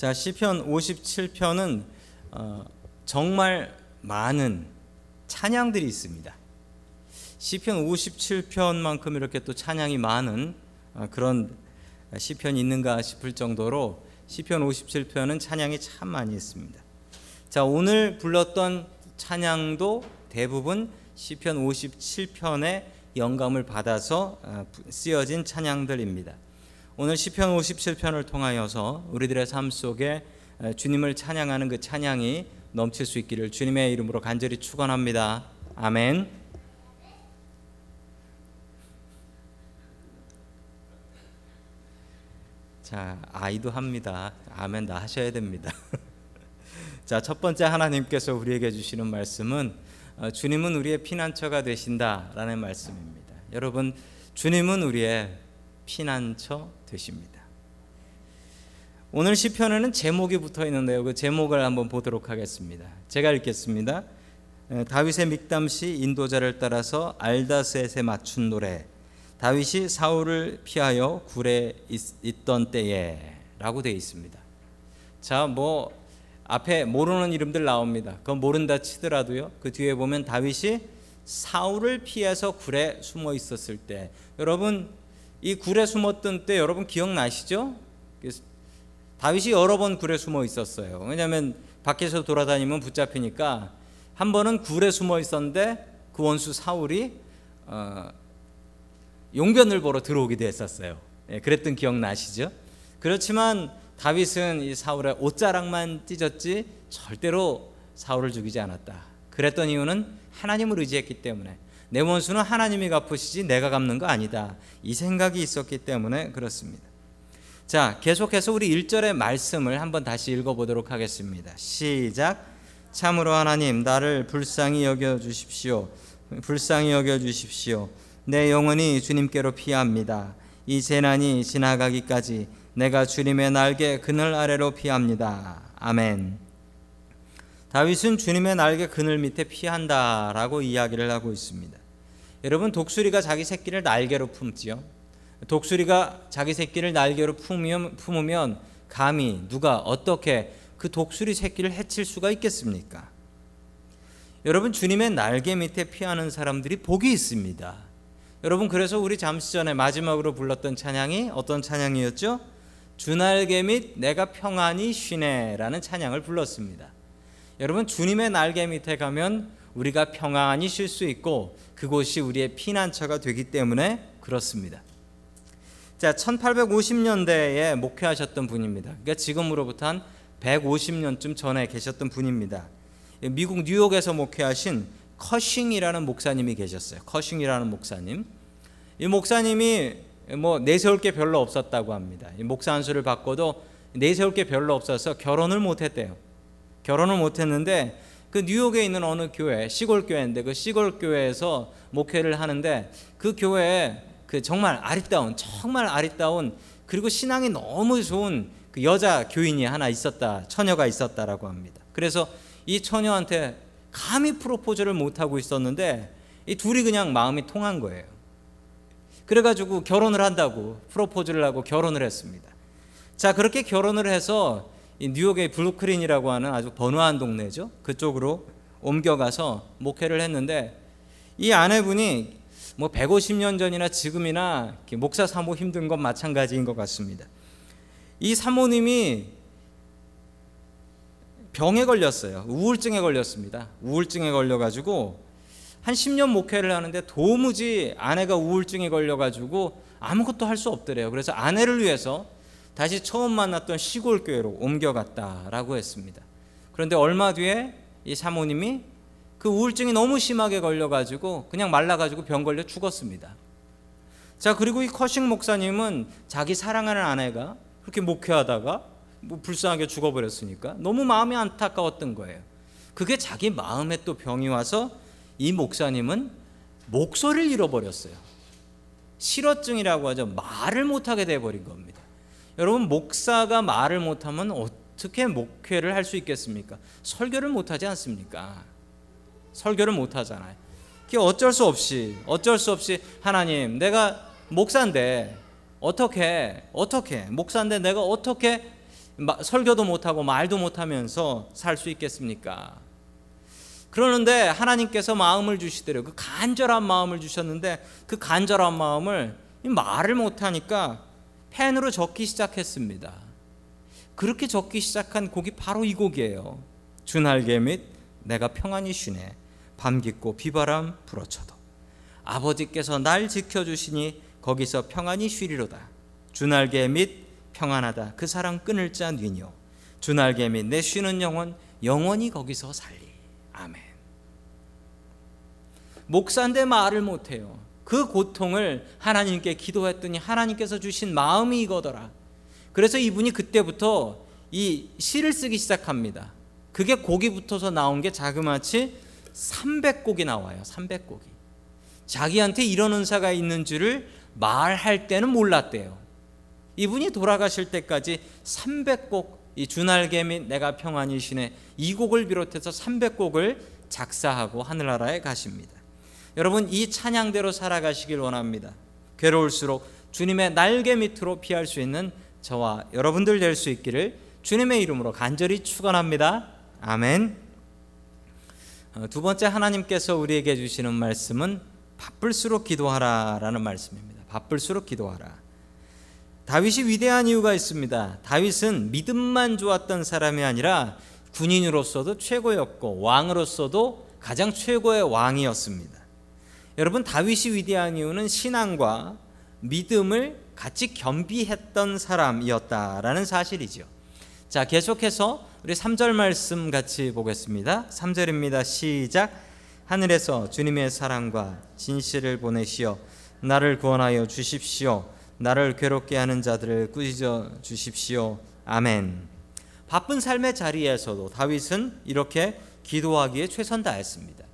자 시편 57편은 어, 정말 많은 찬양들이 있습니다. 시편 57편만큼 이렇게 또 찬양이 많은 어, 그런 시편이 있는가 싶을 정도로 시편 57편은 찬양이 참 많이 있습니다. 자 오늘 불렀던 찬양도 대부분 시편 57편의 영감을 받아서 어, 쓰여진 찬양들입니다. 오늘 시편 57편을 통하여서 우리들의 삶 속에 주님을 찬양하는 그 찬양이 넘칠 수 있기를 주님의 이름으로 간절히 축원합니다. 아멘. 자, 아이도 합니다. 아멘 다 하셔야 됩니다. 자, 첫 번째 하나님께서 우리에게 주시는 말씀은 어, 주님은 우리의 피난처가 되신다라는 말씀입니다. 여러분, 주님은 우리의 피난처 되십니다. 오늘 시편에는 제목이 붙어 있는데요. 그 제목을 한번 보도록 하겠습니다. 제가 읽겠습니다. 다윗의 믹담시 인도자를 따라서 알다셋에 맞춘 노래. 다윗이 사울을 피하여 굴에 있, 던 때에라고 되어 있습니다. 자, 뭐 앞에 모르는 이름들 나옵니다. 그건 모른다 치더라도요. 그 뒤에 보면 다윗이 사울을 피해서 굴에 숨어 있었을 때 여러분 이 굴에 숨었던 때 여러분 기억나시죠? 다윗이 여러 번 굴에 숨어 있었어요. 왜냐하면 밖에서 돌아다니면 붙잡히니까 한 번은 굴에 숨어 있었는데 그 원수 사울이 어, 용변을 보러 들어오기도 했었어요. 예, 그랬던 기억 나시죠? 그렇지만 다윗은 이 사울의 옷자락만 찢었지 절대로 사울을 죽이지 않았다. 그랬던 이유는 하나님을 의지했기 때문에 내 원수는 하나님이 갚으시지 내가 갚는 거 아니다. 이 생각이 있었기 때문에 그렇습니다. 자, 계속해서 우리 1절의 말씀을 한번 다시 읽어 보도록 하겠습니다. 시작. 참으로 하나님 나를 불쌍히 여겨 주십시오. 불쌍히 여겨 주십시오. 내 영혼이 주님께로 피합니다. 이 재난이 지나가기까지 내가 주님의 날개 그늘 아래로 피합니다. 아멘. 다윗은 주님의 날개 그늘 밑에 피한다라고 이야기를 하고 있습니다. 여러분 독수리가 자기 새끼를 날개로 품지요. 독수리가 자기 새끼를 날개로 품으면, 품으면 감히 누가 어떻게 그 독수리 새끼를 해칠 수가 있겠습니까? 여러분 주님의 날개 밑에 피하는 사람들이 복이 있습니다. 여러분 그래서 우리 잠시 전에 마지막으로 불렀던 찬양이 어떤 찬양이었죠? 주 날개 밑 내가 평안히 쉬네라는 찬양을 불렀습니다. 여러분 주님의 날개 밑에 가면 우리가 평안히 쉴 수 있고 그곳이 우리의 피난처가 되기 때문에 그렇습니다. 자, 1850년대에 목회하셨던 분입니다. 그러니까 지금으로부터 한 150년쯤 전에 계셨던 분입니다. 미국 뉴욕에서 목회하신 커싱이라는 목사님이 계셨어요. 커싱이라는 목사님. 이 목사님이 뭐 내세울 게 별로 없었다고 합니다. 목사 안수를 받고도 내세울 게 별로 없어서 결혼을 못 했대요. 결혼을 못 했는데 그 뉴욕에 있는 어느 교회, 시골 교회인데 그 시골 교회에서 목회를 하는데 그 교회에 그 정말 아리따운, 정말 아리따운 그리고 신앙이 너무 좋은 그 여자 교인이 하나 있었다, 처녀가 있었다라고 합니다. 그래서 이 처녀한테 감히 프로포즈를 못 하고 있었는데 이 둘이 그냥 마음이 통한 거예요. 그래가지고 결혼을 한다고 프로포즈를 하고 결혼을 했습니다. 자 그렇게 결혼을 해서 이 뉴욕의 브루클린이라고 하는 아주 번화한 동네죠. 그쪽으로 옮겨가서 목회를 했는데 이 아내분이 뭐 150년 전이나 지금이나 목사 사모 힘든 건 마찬가지인 것 같습니다. 이 사모님이 병에 걸렸어요. 우울증에 걸렸습니다. 우울증에 걸려가지고 한 10년 목회를 하는데 도무지 아내가 우울증에 걸려가지고 아무것도 할 수 없더래요. 그래서 아내를 위해서 다시 처음 만났던 시골 교회로 옮겨갔다라고 했습니다. 그런데 얼마 뒤에 이 사모님이 그 우울증이 너무 심하게 걸려가지고 그냥 말라가지고 병 걸려 죽었습니다. 자 그리고 이 커싱 목사님은 자기 사랑하는 아내가 그렇게 목회하다가 뭐 불쌍하게 죽어버렸으니까 너무 마음이 안타까웠던 거예요. 그게 자기 마음에 또 병이 와서 이 목사님은 목소리를 잃어버렸어요. 실어증이라고 하죠. 말을 못하게 돼버린 겁니다. 여러분 목사가 말을 못하면 어떻게 목회를 할 수 있겠습니까? 설교를 못하지 않습니까? 설교를 못하잖아요. 그 어쩔 수 없이 어쩔 수 없이 하나님 내가 목사인데 어떻게 어떻게 목사인데 내가 어떻게 설교도 못하고 말도 못하면서 살 수 있겠습니까? 그러는데 하나님께서 마음을 주시더래요. 그 간절한 마음을 주셨는데 그 간절한 마음을 말을 못하니까 펜으로 적기 시작했습니다. 그렇게 적기 시작한 곡이 바로 이 곡이에요. 주날개 및 내가 평안히 쉬네 밤 깊고 비바람 불어쳐도 아버지께서 날 지켜주시니 거기서 평안히 쉬리로다. 주날개 및 평안하다. 그 사랑 끊을 자 뉘뇨. 주날개 및 내 쉬는 영혼 영원히 거기서 살리. 아멘. 목사인데 말을 못해요. 그 고통을 하나님께 기도했더니 하나님께서 주신 마음이 이거더라. 그래서 이분이 그때부터 이 시를 쓰기 시작합니다. 그게 곡이 붙어서 나온 게 자그마치 300곡이 나와요. 300곡이. 자기한테 이런 은사가 있는 줄을 말할 때는 몰랐대요. 이분이 돌아가실 때까지 300곡 이 주날개 및 내가 평안히 쉬네 이 곡을 비롯해서 300곡을 작사하고 하늘나라에 가십니다. 여러분 이 찬양대로 살아가시길 원합니다. 괴로울수록 주님의 날개 밑으로 피할 수 있는 저와 여러분들 될 수 있기를 주님의 이름으로 간절히 축원합니다. 아멘. 어, 두 번째 하나님께서 우리에게 주시는 말씀은 바쁠수록 기도하라라는 말씀입니다. 바쁠수록 기도하라. 다윗이 위대한 이유가 있습니다. 다윗은 믿음만 좋았던 사람이 아니라 군인으로서도 최고였고 왕으로서도 가장 최고의 왕이었습니다. 여러분 다윗이 위대한 이유는 신앙과 믿음을 같이 겸비했던 사람이었다라는 사실이죠. 자, 계속해서 우리 3절 말씀 같이 보겠습니다. 3절입니다. 시작. 하늘에서 주님의 사랑과 진실을 보내시어 나를 구원하여 주십시오. 나를 괴롭게 하는 자들을 꾸짖어 주십시오. 아멘. 바쁜 삶의 자리에서도 다윗은 이렇게 기도하기에 최선 다했습니다.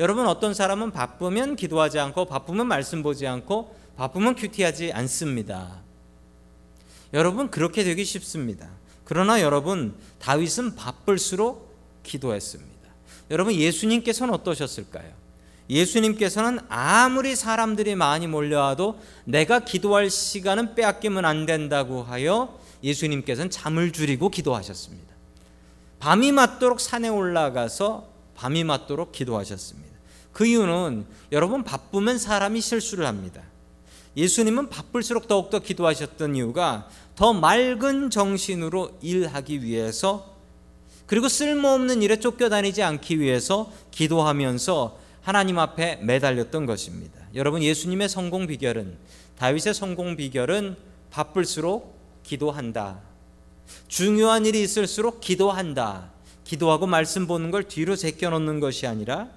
여러분 어떤 사람은 바쁘면 기도하지 않고 바쁘면 말씀 보지 않고 바쁘면 큐티하지 않습니다. 여러분 그렇게 되기 쉽습니다. 그러나 여러분 다윗은 바쁠수록 기도했습니다. 여러분 예수님께서는 어떠셨을까요? 예수님께서는 아무리 사람들이 많이 몰려와도 내가 기도할 시간은 빼앗기면 안 된다고 하여 예수님께서는 잠을 줄이고 기도하셨습니다. 밤이 맞도록 산에 올라가서 밤이 맞도록 기도하셨습니다. 그 이유는 여러분 바쁘면 사람이 실수를 합니다. 예수님은 바쁠수록 더욱더 기도하셨던 이유가 더 맑은 정신으로 일하기 위해서 그리고 쓸모없는 일에 쫓겨다니지 않기 위해서 기도하면서 하나님 앞에 매달렸던 것입니다. 여러분 예수님의 성공 비결은 다윗의 성공 비결은 바쁠수록 기도한다. 중요한 일이 있을수록 기도한다. 기도하고 말씀 보는 걸 뒤로 제껴 놓는 것이 아니라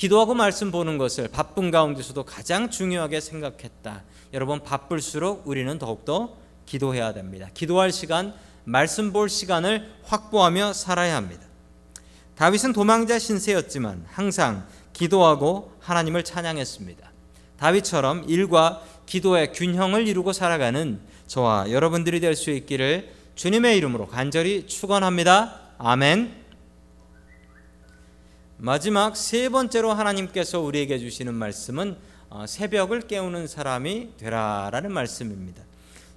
기도하고 말씀 보는 것을 바쁜 가운데서도 가장 중요하게 생각했다. 여러분 바쁠수록 우리는 더욱더 기도해야 됩니다. 기도할 시간, 말씀 볼 시간을 확보하며 살아야 합니다. 다윗은 도망자 신세였지만 항상 기도하고 하나님을 찬양했습니다. 다윗처럼 일과 기도의 균형을 이루고 살아가는 저와 여러분들이 될 수 있기를 주님의 이름으로 간절히 축원합니다. 아멘. 마지막 세 번째로 하나님께서 우리에게 주시는 말씀은 어, 새벽을 깨우는 사람이 되라라는 말씀입니다.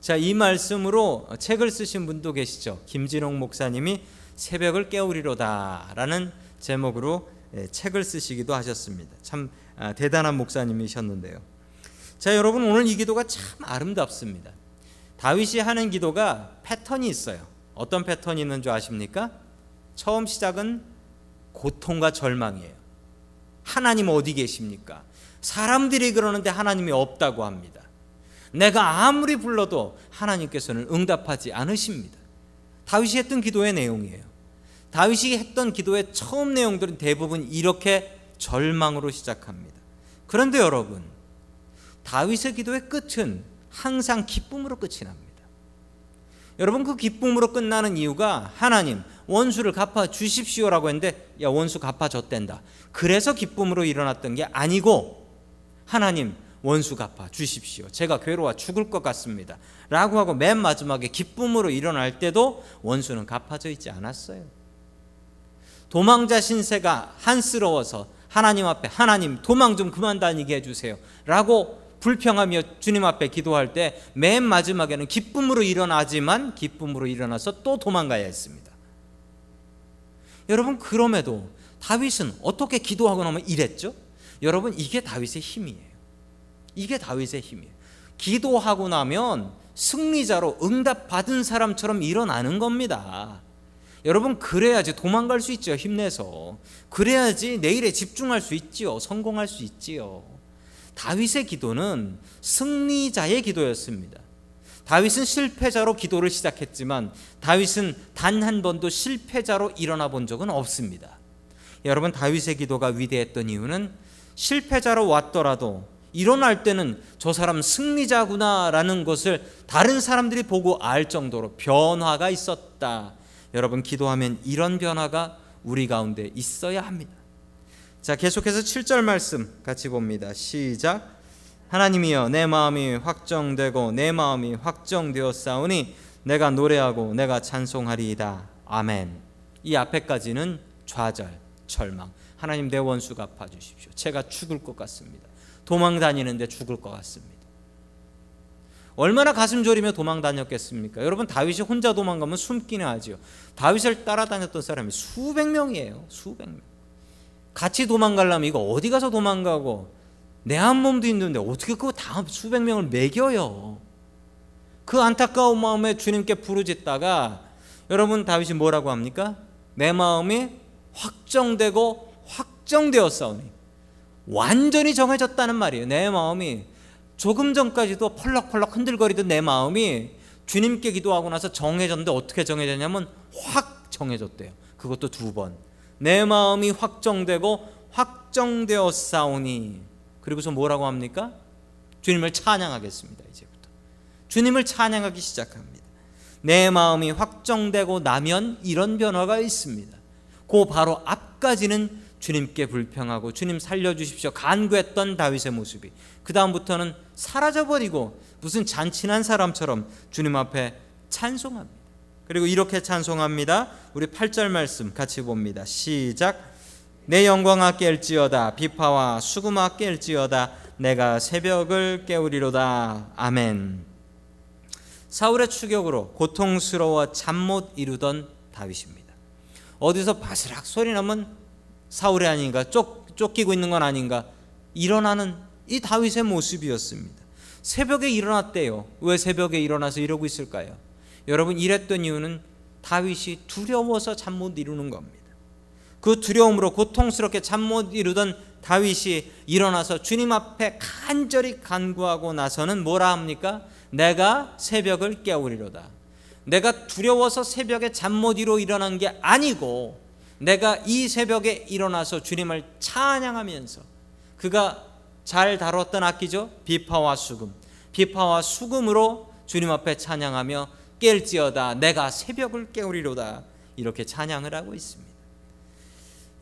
자, 이 말씀으로 책을 쓰신 분도 계시죠. 김진홍 목사님이 새벽을 깨우리로다라는 제목으로 예, 책을 쓰시기도 하셨습니다. 참 아, 대단한 목사님이셨는데요. 자, 여러분 오늘 이 기도가 참 아름답습니다. 다윗이 하는 기도가 패턴이 있어요. 어떤 패턴이 있는 줄 아십니까? 처음 시작은 고통과 절망이에요. 하나님 어디 계십니까? 사람들이 그러는데 하나님이 없다고 합니다. 내가 아무리 불러도 하나님께서는 응답하지 않으십니다. 다윗이 했던 기도의 내용이에요. 다윗이 했던 기도의 처음 내용들은 대부분 이렇게 절망으로 시작합니다. 그런데 여러분, 다윗의 기도의 끝은 항상 기쁨으로 끝이 납니다. 여러분 그 기쁨으로 끝나는 이유가 하나님 원수를 갚아 주십시오라고 했는데 야 원수 갚아 줬댄다. 그래서 기쁨으로 일어났던 게 아니고 하나님 원수 갚아 주십시오. 제가 괴로워 죽을 것 같습니다. 라고 하고 맨 마지막에 기쁨으로 일어날 때도 원수는 갚아져 있지 않았어요. 도망자 신세가 한스러워서 하나님 앞에 하나님 도망 좀 그만 다니게 해주세요. 라고 불평하며 주님 앞에 기도할 때 맨 마지막에는 기쁨으로 일어나지만 기쁨으로 일어나서 또 도망가야 했습니다. 여러분 그럼에도 다윗은 어떻게 기도하고 나면 이랬죠? 여러분 이게 다윗의 힘이에요. 이게 다윗의 힘이에요. 기도하고 나면 승리자로 응답 받은 사람처럼 일어나는 겁니다. 여러분 그래야지 도망갈 수 있죠. 힘내서. 그래야지 내일에 집중할 수 있지요. 성공할 수 있지요. 다윗의 기도는 승리자의 기도였습니다. 다윗은 실패자로 기도를 시작했지만 다윗은 단 한 번도 실패자로 일어나 본 적은 없습니다. 여러분 다윗의 기도가 위대했던 이유는 실패자로 왔더라도 일어날 때는 저 사람 승리자구나라는 것을 다른 사람들이 보고 알 정도로 변화가 있었다. 여러분 기도하면 이런 변화가 우리 가운데 있어야 합니다. 자, 계속해서 7절 말씀 같이 봅니다. 시작. 하나님이여 내 마음이 확정되고 내 마음이 확정되었사오니 내가 노래하고 내가 찬송하리이다. 아멘. 이 앞에까지는 좌절, 절망. 하나님 내 원수 갚아 주십시오. 제가 죽을 것 같습니다. 도망 다니는데 죽을 것 같습니다. 얼마나 가슴 졸이며 도망 다녔겠습니까? 여러분 다윗이 혼자 도망가면 숨기는 하지요. 다윗을 따라다녔던 사람이 수백 명이에요. 수백 명. 같이 도망가려면 이거 어디 가서 도망가고 내 한 몸도 있는데 어떻게 그 다음 수백 명을 매겨요? 그 안타까운 마음에 주님께 부르짖다가 여러분 다윗이 뭐라고 합니까? 내 마음이 확정되고 확정되었사오니 완전히 정해졌다는 말이에요. 내 마음이 조금 전까지도 펄럭펄럭 흔들거리던 내 마음이 주님께 기도하고 나서 정해졌는데 어떻게 정해졌냐면 확 정해졌대요. 그것도 두 번. 내 마음이 확정되고 확정되었사오니 그리고서 뭐라고 합니까? 주님을 찬양하겠습니다. 이제부터 주님을 찬양하기 시작합니다. 내 마음이 확정되고 나면 이런 변화가 있습니다. 그 바로 앞까지는 주님께 불평하고 주님 살려주십시오 간구했던 다윗의 모습이 그 다음부터는 사라져버리고 무슨 잔친한 사람처럼 주님 앞에 찬송합니다. 그리고 이렇게 찬송합니다. 우리 8절 말씀 같이 봅니다. 시작. 내 영광아 깰지어다 비파와 수금아 깰지어다 내가 새벽을 깨우리로다. 아멘. 사울의 추격으로 고통스러워 잠 못 이루던 다윗입니다. 어디서 바스락 소리 나면 사울이 아닌가 쫓, 쫓기고 있는 건 아닌가 일어나는 이 다윗의 모습이었습니다. 새벽에 일어났대요. 왜 새벽에 일어나서 이러고 있을까요? 여러분 이랬던 이유는 다윗이 두려워서 잠 못 이루는 겁니다. 그 두려움으로 고통스럽게 잠 못 이루던 다윗이 일어나서 주님 앞에 간절히 간구하고 나서는 뭐라 합니까? 내가 새벽을 깨우리로다. 내가 두려워서 새벽에 잠 못 이루 일어난 게 아니고 내가 이 새벽에 일어나서 주님을 찬양하면서 그가 잘 다뤘던 악기죠. 비파와 수금. 비파와 수금으로 주님 앞에 찬양하며 깰지어다 내가 새벽을 깨우리로다 이렇게 찬양을 하고 있습니다.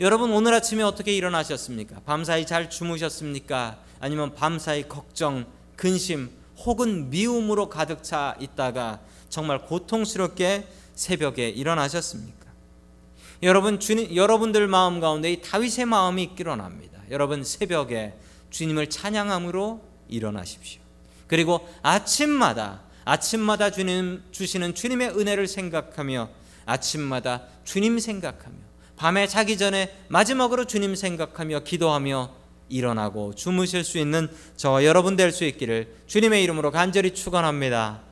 여러분 오늘 아침에 어떻게 일어나셨습니까? 밤사이 잘 주무셨습니까? 아니면 밤사이 걱정, 근심 혹은 미움으로 가득 차 있다가 정말 고통스럽게 새벽에 일어나셨습니까? 여러분 주님 여러분들 마음 가운데 이 다윗의 마음이 일어납니다. 여러분 새벽에 주님을 찬양함으로 일어나십시오. 그리고 아침마다 아침마다 주님 주시는 주님의 은혜를 생각하며 아침마다 주님 생각하며 밤에 자기 전에 마지막으로 주님 생각하며 기도하며 일어나고 주무실 수 있는 저 여러분 될 수 있기를 주님의 이름으로 간절히 축원합니다.